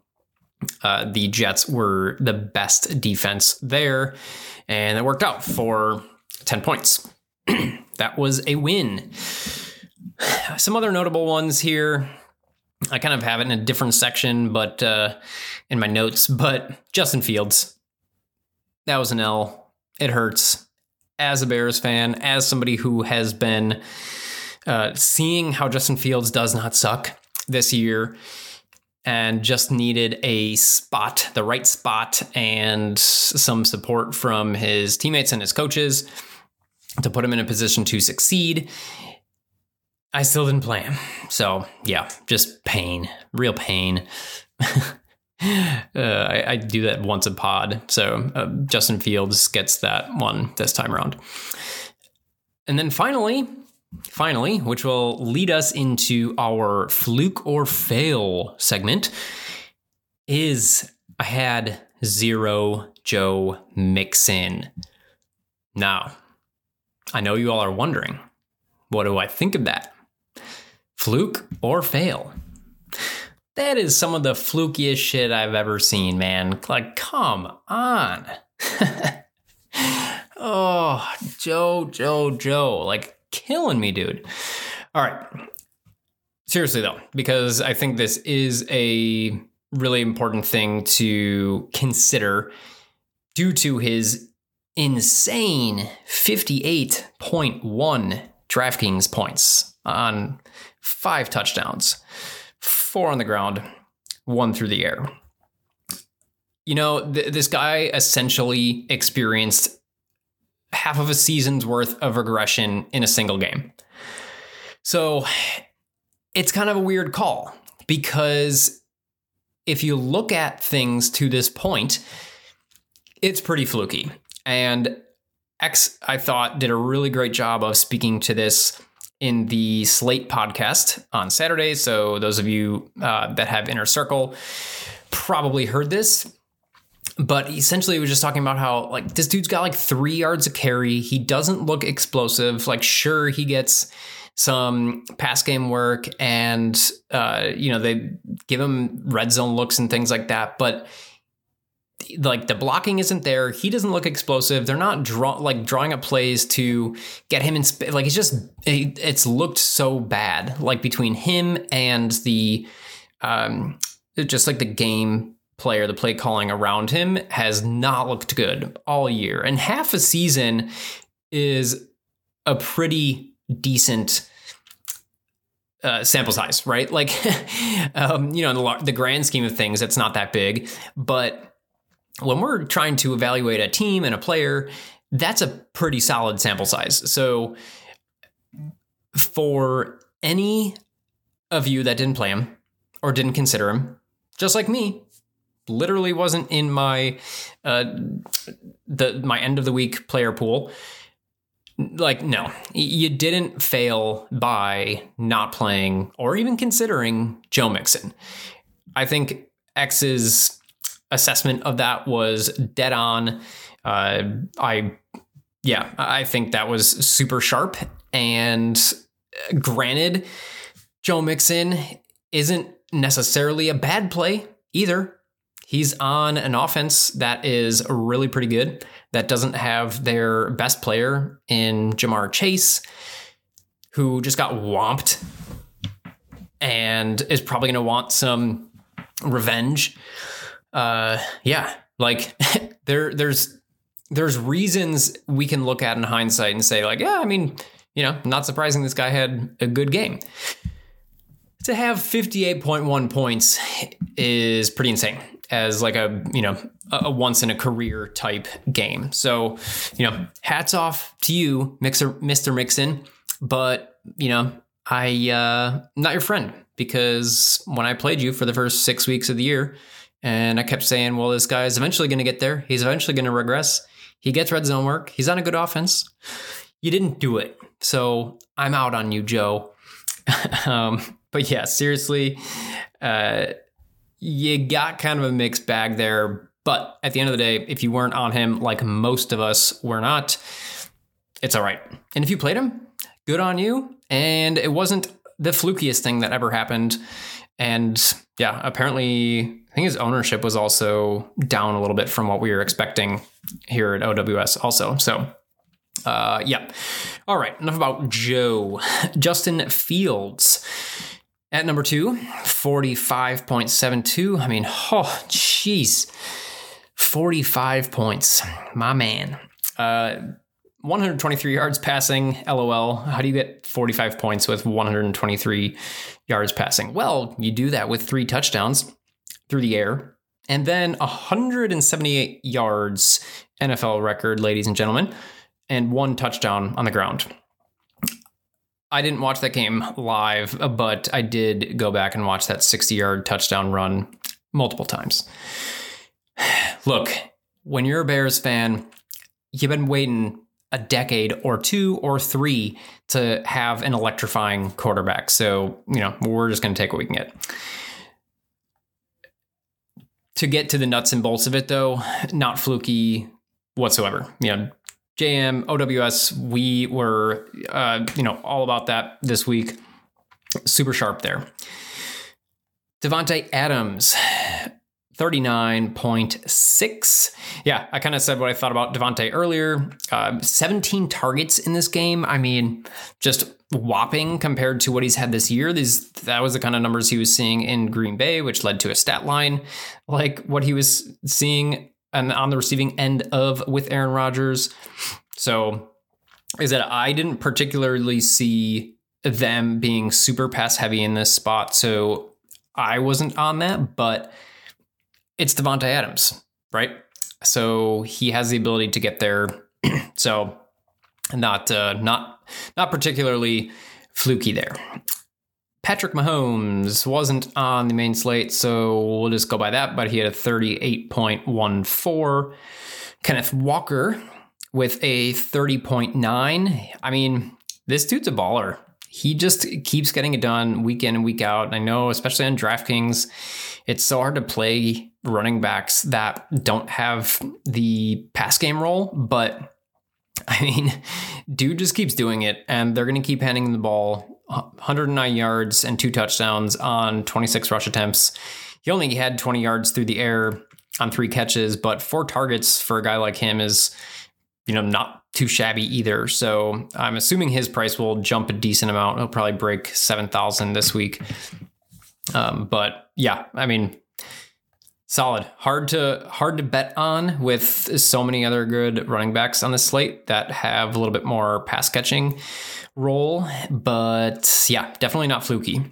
uh, the Jets were the best defense there and it worked out for 10 points. that was a win. Some other notable ones here. I kind of have it in a different section, but uh, in my notes. But Justin Fields, that was an L. It hurts as a Bears fan, as somebody who has been uh, seeing how Justin Fields does not suck this year and just needed a spot, the right spot, and some support from his teammates and his coaches to put him in a position to succeed. I still didn't play him. So, yeah, just pain, real pain. Uh, I, I, do that once a pod. So uh, Justin Fields gets that one this time around. And then finally, finally, which will lead us into our fluke or fail segment, is I had zero Joe Mixon. Now, I know you all are wondering, what do I think of that? Fluke or fail? That is some of the flukiest shit I've ever seen, man. Like, come on. oh, Joe, Joe, Joe. Like, killing me, dude. All right. Seriously, though, because I think this is a really important thing to consider due to his insane 58.1 DraftKings points on five touchdowns four on the ground, one through the air. You know, th- this guy essentially experienced half of a season's worth of regression in a single game. So it's kind of a weird call because if you look at things to this point, it's pretty fluky. And X, I thought, did a really great job of speaking to this in the Slate podcast on Saturday. So those of you uh, that have Inner Circle probably heard this. But essentially, he was just talking about how like this dude's got like three yards of carry. He doesn't look explosive. Like, sure, he gets some pass game work, and uh, you know they give him red zone looks and things like that. But like the blocking isn't there. He doesn't look explosive. They're not draw like drawing up plays to get him in. Sp- like it's just it, it's looked so bad. Like between him and the um, just like the game player, the play calling around him has not looked good all year. And half a season is a pretty decent uh, sample size, right? Like, um, you know, in the, the grand scheme of things, it's not that big, but when we're trying to evaluate a team and a player, that's a pretty solid sample size. So for any of you that didn't play him or didn't consider him, just like me, literally wasn't in my uh, the my end of the week player pool. like no, you didn't fail by not playing or even considering Joe Mixon. I think X's assessment of that was dead on. Uh, I, yeah, I think that was super sharp. And granted, Joe Mixon isn't necessarily a bad play either. He's on an offense that is really pretty good, that doesn't have their best player in Ja'Marr Chase, who just got whomped and is probably going to want some revenge. Uh, yeah, like there, there's, there's reasons we can look at in hindsight and say like, yeah, I mean, you know, not surprising this guy had a good game. To have 58.1 points is pretty insane as like a you know a once in a career type game. So you know, hats off to you, Mixer, Mister Mixon. But you know, I uh, not your friend because when I played you for the first six weeks of the year, and I kept saying, well, this guy is eventually going to get there. He's eventually going to regress. He gets red zone work. He's on a good offense. You didn't do it, so I'm out on you, Joe. um, but yeah, seriously. Uh, you got kind of a mixed bag there. But at the end of the day, if you weren't on him like most of us were not, it's all right. And if you played him, good on you. And it wasn't the flukiest thing that ever happened. And yeah, apparently, I think his ownership was also down a little bit from what we were expecting here at OWS, also. So, uh, yeah. All right, enough about Joe. Justin Fields. At number two, 45.72. I mean, oh, jeez. 45 points. My man. Uh, 123 yards passing, lol. How do you get 45 points with 123 yards passing? Well, you do that with three touchdowns through the air and then 178 yards, NFL record, ladies and gentlemen, and one touchdown on the ground. I didn't watch that game live, but I did go back and watch that 60 yard touchdown run multiple times. Look, when you're a Bears fan, you've been waiting a decade or two or three to have an electrifying quarterback. So, you know, we're just going to take what we can get. To get to the nuts and bolts of it, though, not fluky whatsoever. You know, JM, OWS, we were, uh, you know, all about that this week. Super sharp there. Davante Adams, 39.6. Yeah, I kind of said what I thought about Davante earlier. Uh, 17 targets in this game. I mean, just whopping compared to what he's had this year. These that was the kind of numbers he was seeing in Green Bay, which led to a stat line like what he was seeing and on the receiving end of with Aaron Rodgers. So is that I didn't particularly see them being super pass heavy in this spot. So I wasn't on that, but it's Davante Adams, right? So he has the ability to get there. so not uh, not not particularly fluky there. Patrick Mahomes wasn't on the main slate, so we'll just go by that, but he had a 38.14. Kenneth Walker with a 30.9. I mean, this dude's a baller. He just keeps getting it done week in and week out. I know, especially on DraftKings, it's so hard to play running backs that don't have the pass game role, but I mean, dude just keeps doing it, and they're going to keep handing the ball 109 yards and two touchdowns on 26 rush attempts. He only had 20 yards through the air on three catches, but four targets for a guy like him is, you know, not too shabby either. So I'm assuming his price will jump a decent amount. He'll probably break 7,000 this week. Um, but yeah, I mean, solid. Hard to hard to bet on with so many other good running backs on the slate that have a little bit more pass catching role, but yeah, definitely not fluky.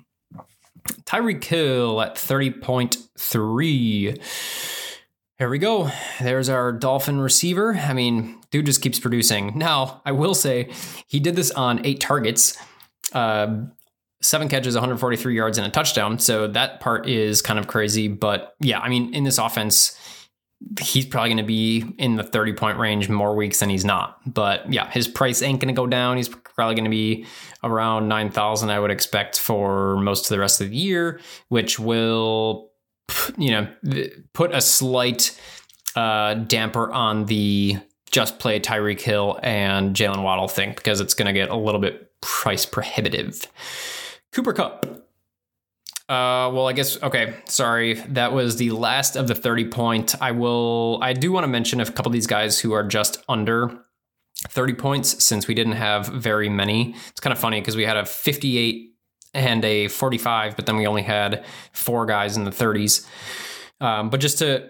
Tyreek Hill at 30.3. Here we go. There's our Dolphin receiver. I mean, dude just keeps producing. Now, I will say he did this on eight targets, uh, seven catches, 143 yards, and a touchdown. So that part is kind of crazy. But yeah, I mean, in this offense, he's probably going to be in the 30 point range more weeks than he's not. But yeah, his price ain't going to go down. He's probably going to be around 9,000, I would expect, for most of the rest of the year, which will, you know, put a slight uh, damper on the just play Tyreek Hill and Jalen Waddle thing because it's going to get a little bit price prohibitive. Cooper Kupp. Uh, well, I guess okay. Sorry, that was the last of the thirty point. I will. I do want to mention a couple of these guys who are just under 30 points since we didn't have very many. It's kind of funny because we had a 58 and a 45, but then we only had four guys in the 30s. Um, but just to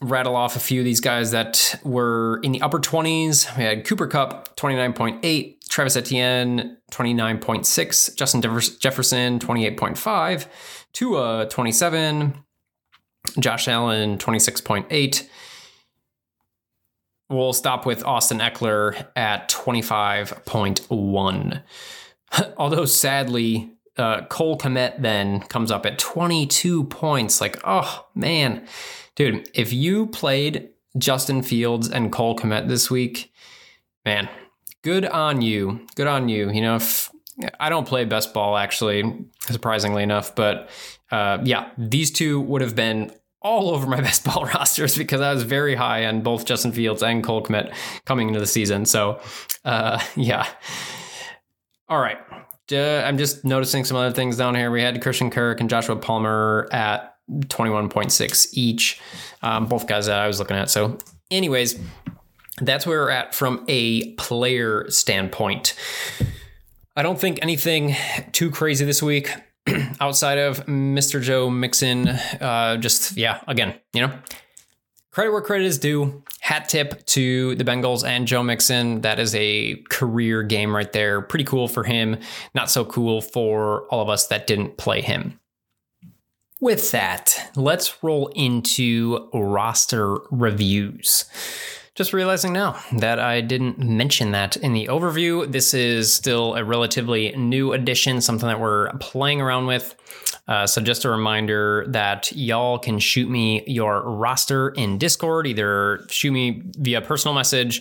rattle off a few of these guys that were in the upper 20s. We had Cooper Kupp, 29.8, Travis Etienne, 29.6, Justin Jefferson, 28.5, Tua, 27, Josh Allen, 26.8. We'll stop with Austin Ekeler at 25.1. Although sadly, uh, Cole Kmet then comes up at 22 points. Like, oh man, Dude, if you played Justin Fields and Cole Kmet this week, man, good on you. Good on you. You know, if, I don't play best ball actually, surprisingly enough, but uh, yeah, these two would have been all over my best ball rosters because I was very high on both Justin Fields and Cole Kmet coming into the season. So, uh, yeah. All right. Uh, I'm just noticing some other things down here. We had Christian Kirk and Joshua Palmer at 21.6 each. Um, both guys that I was looking at. So, anyways, that's where we're at from a player standpoint. I don't think anything too crazy this week outside of Mr. Joe Mixon. Uh, just, yeah, again, you know, credit where credit is due. Hat tip to the Bengals and Joe Mixon. That is a career game right there. Pretty cool for him. Not so cool for all of us that didn't play him. With that, let's roll into roster reviews. Just realizing now that I didn't mention that in the overview. This is still a relatively new addition, something that we're playing around with. Uh, so, just a reminder that y'all can shoot me your roster in Discord, either shoot me via personal message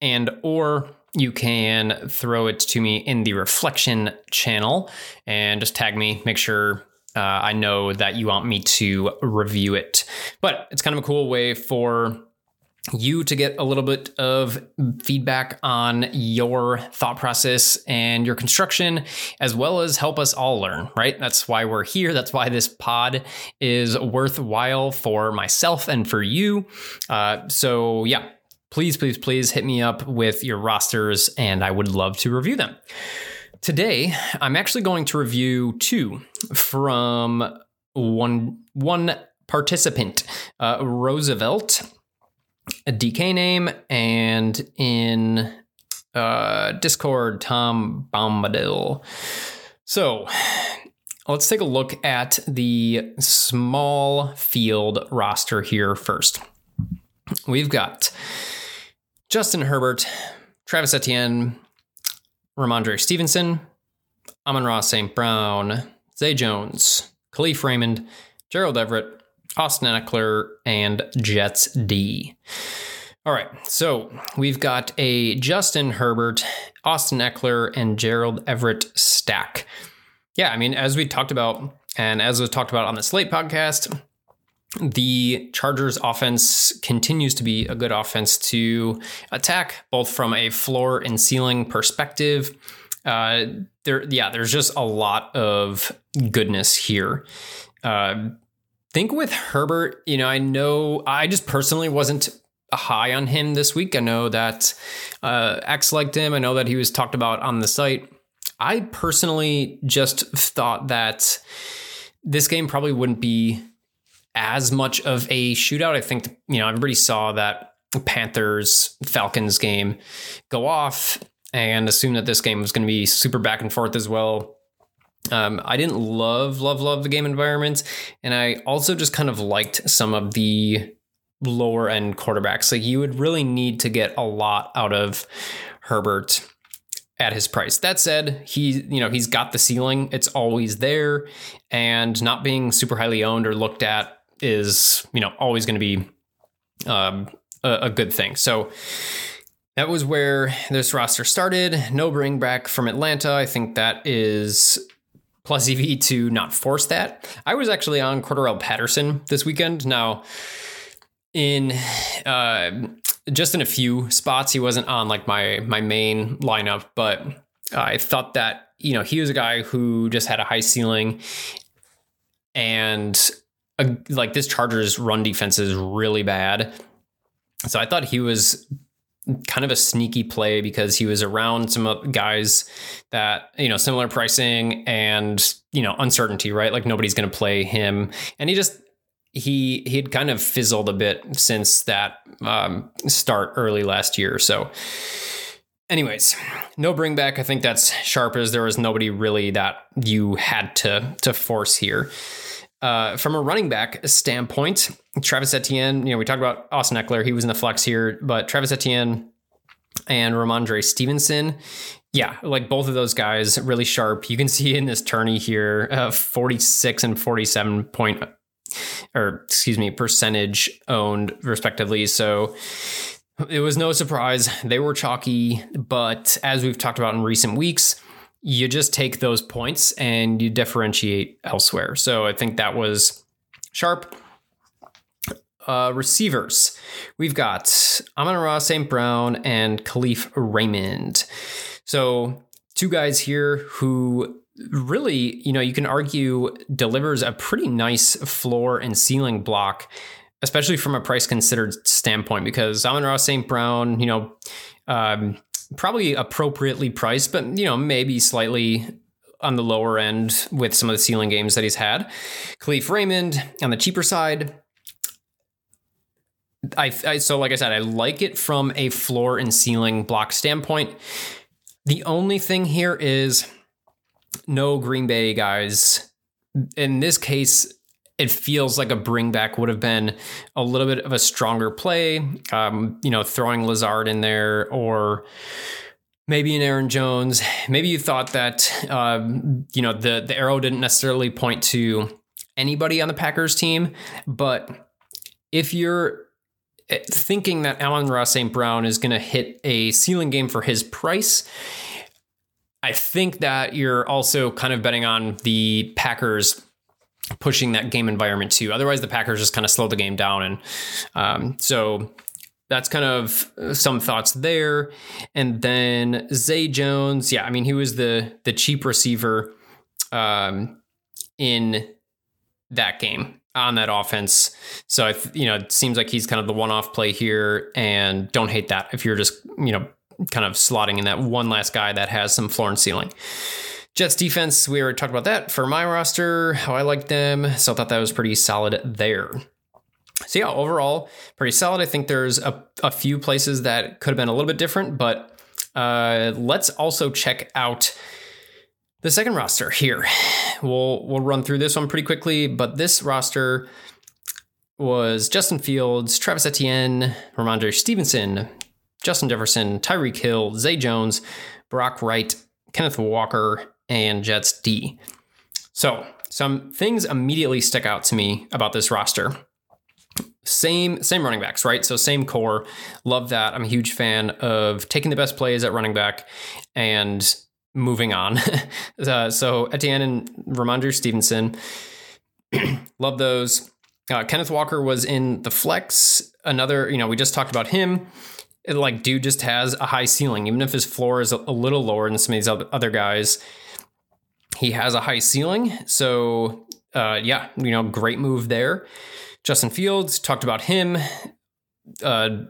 and or you can throw it to me in the reflection channel and just tag me make sure uh, I know that you want me to review it. But it's kind of a cool way for you to get a little bit of feedback on your thought process and your construction, as well as help us all learn, right? That's why we're here. That's why this pod is worthwhile for myself and for you. Uh, so, yeah, please, please, please hit me up with your rosters, and I would love to review them. Today, I'm actually going to review two from one one participant, uh, Roosevelt, a DK name, and in uh, Discord, Tom Bombadil. So let's take a look at the small field roster here first. We've got Justin Herbert, Travis Etienne, Rhamondre Stevenson, Amon-Ra St. Brown, Zay Jones, Kalif Raymond, Gerald Everett, Austin Ekeler, and Jets D. All right, so we've got a Justin Herbert, Austin Ekeler, and Gerald Everett stack. Yeah, I mean, as we talked about, and as was talked about on the Slate podcast, the Chargers offense continues to be a good offense to attack, both from a floor and ceiling perspective. Uh, there, yeah, there's just a lot of goodness here. Uh, think with Herbert, you know, I know I just personally wasn't high on him this week. I know that uh, X liked him. I know that he was talked about on the site. I personally just thought that this game probably wouldn't be as much of a shootout. I think, you know, everybody saw that Panthers Falcons game go off and assumed that this game was going to be super back and forth as well. Um, I didn't love, love, love the game environments. And I also just kind of liked some of the lower end quarterbacks. Like you would really need to get a lot out of Herbert at his price. That said, he you know he's got the ceiling. It's always there, and not being super highly owned or looked at is, you know, always going to be um, a, a good thing. So that was where this roster started. No bring back from Atlanta. I think that is plus EV to not force that. I was actually on Cordarrelle Patterson this weekend. Now, in uh, just in a few spots, he wasn't on like my my main lineup, but I thought that you know he was a guy who just had a high ceiling, and a, like this Chargers run defense is really bad. So I thought he was kind of a sneaky play because he was around some guys that you know similar pricing and you know uncertainty right? Like nobody's going to play him. And he just he he had kind of fizzled a bit since that um, start early last year. So anyways no bring back. I think that's sharp as there was nobody really that you had to to force here. Uh, from a running back standpoint, Travis Etienne, you know, we talked about Austin Ekeler. He was in the flex here, but Travis Etienne and Rhamondre Stevenson, yeah, like both of those guys, really sharp. You can see in this tourney here, uh, 46 and 47 point, or excuse me, percentage owned respectively. So it was no surprise. They were chalky, but as we've talked about in recent weeks, you just take those points and you differentiate elsewhere. So I think that was sharp. Uh, receivers, we've got Amon-Ra St. Brown and Kalif Raymond. So two guys here who really, you know, you can argue delivers a pretty nice floor and ceiling block, especially from a price considered standpoint, because Amon-Ra St. Brown, you know, um, probably appropriately priced, but you know maybe slightly on the lower end with some of the ceiling games that he's had. Kalif Raymond on the cheaper side. I, I so like I said, I like it from a floor and ceiling block standpoint. The only thing here is no Green Bay guys. In this case, it feels like a bring back would have been a little bit of a stronger play. Um, you know, throwing Lazard in there or maybe an Aaron Jones. Maybe you thought that um, you know the the arrow didn't necessarily point to anybody on the Packers team, but if you're thinking that Amon-Ra St. Brown is going to hit a ceiling game for his price. I think that you're also kind of betting on the Packers pushing that game environment too. Otherwise, the Packers just kind of slow the game down. And um, so that's kind of some thoughts there. And then Zay Jones, yeah, I mean, he was the the cheap receiver um, in that game on that offense. So you know, it seems like he's kind of the one-off play here, and don't hate that if you're just you know kind of slotting in that one last guy that has some floor and ceiling. Jets defense, we already talked about that for my roster, how I like them. So I thought that was pretty solid there. So yeah, overall, pretty solid. I think there's a, a few places that could have been a little bit different, but uh, let's also check out the second roster here. We'll we'll run through this one pretty quickly, but this roster was Justin Fields, Travis Etienne, Rhamondre Stevenson, Justin Jefferson, Tyreek Hill, Zay Jones, Brock Wright, Kenneth Walker, and Jets D. So, some things immediately stick out to me about this roster. Same same running backs, right? So same core. Love that. I'm a huge fan of taking the best plays at running back and moving on. uh, so Etienne and Rhamondre Stevenson. Love those. Uh, Kenneth Walker was in the flex. Another, you know, we just talked about him. It, like, dude just has a high ceiling, even if his floor is a, a little lower than some of these other guys he has a high ceiling. So, uh, yeah, you know, great move there. Justin Fields talked about him. Uh,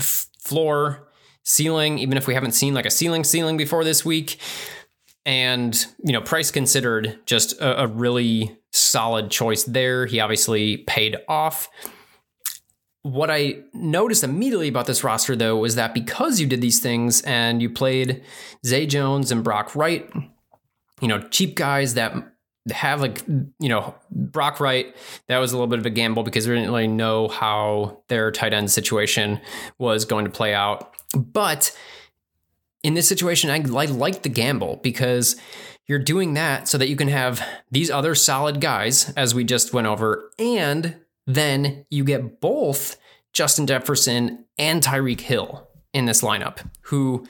floor, ceiling, even if we haven't seen like a ceiling ceiling before this week. And, you know, price considered just a, a really solid choice there. He obviously paid off. What I noticed immediately about this roster, though, was that because you did these things and you played Zay Jones and Brock Wright, you know, cheap guys that have like, you know, Brock Wright, that was a little bit of a gamble because we didn't really know how their tight end situation was going to play out. But in this situation, I, I like the gamble because you're doing that so that you can have these other solid guys, as we just went over, and then you get both Justin Jefferson, and Tyreek Hill in this lineup, who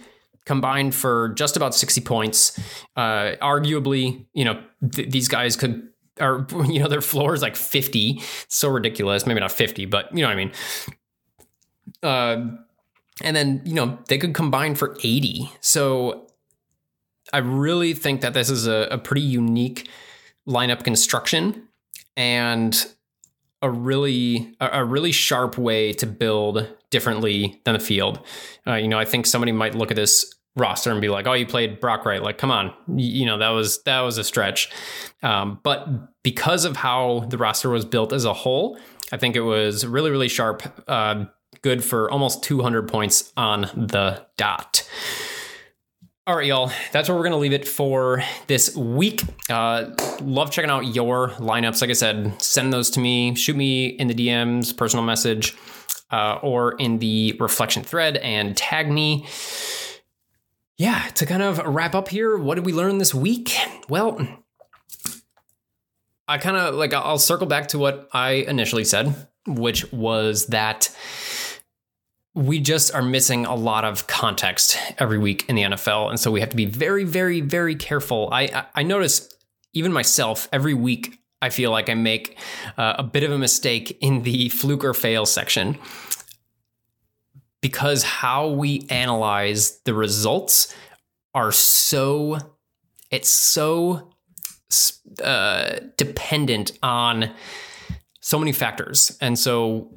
combined for just about 60 points. Uh, arguably, you know, th- these guys could, or, you know, their floor is like 50. so ridiculous. Maybe not 50, but you know what I mean? Uh, and then, you know, they could combine for 80. So I really think that this is a, a pretty unique lineup construction and a really a really sharp way to build differently than the field. Uh, you know, I think somebody might look at this roster and be like, "Oh, you played Brock Wright. Like, come on, you, know that was that was a stretch." Um, but because of how the roster was built as a whole, I think it was really really sharp. Uh, good for almost 200 points on the dot. All right, y'all. That's where we're to leave it for this week. Uh, love checking out your lineups. Like I said, send those to me. Shoot me in the DMs, personal message, uh, or in the reflection thread and tag me. Yeah, to kind of wrap up here, what did we learn this week? Well, I kind of like, I'll circle back to what I initially said, which was that we just are missing a lot of context every week in the NFL, and so we have to be very, very, very careful. I I notice even myself every week. I feel like I make uh, a bit of a mistake in the fluke or fail section because how we analyze the results are so it's so uh, dependent on so many factors, and so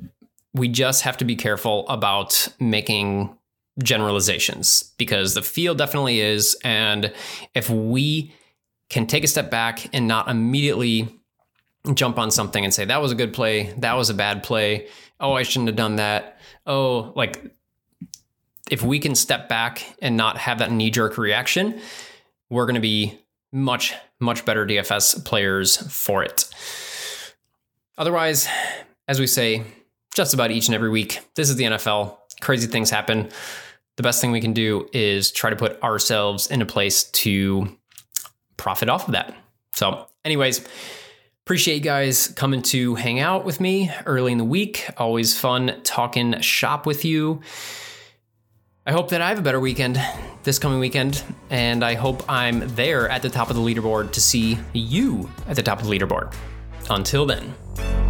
we just have to be careful about making generalizations because the field definitely is. And if we can take a step back and not immediately jump on something and say, that was a good play, that was a bad play, oh, I shouldn't have done that. Oh, like if we can step back and not have that knee jerk reaction, we're going to be much, much better DFS players for it. Otherwise, as we say, just about each and every week. This is the NFL. Crazy things happen. The best thing we can do is try to put ourselves in a place to profit off of that. So, anyways, appreciate you guys coming to hang out with me early in the week. Always fun talking shop with you. I hope that I have a better weekend this coming weekend, and I hope I'm there at the top of the leaderboard to see you at the top of the leaderboard. Until then.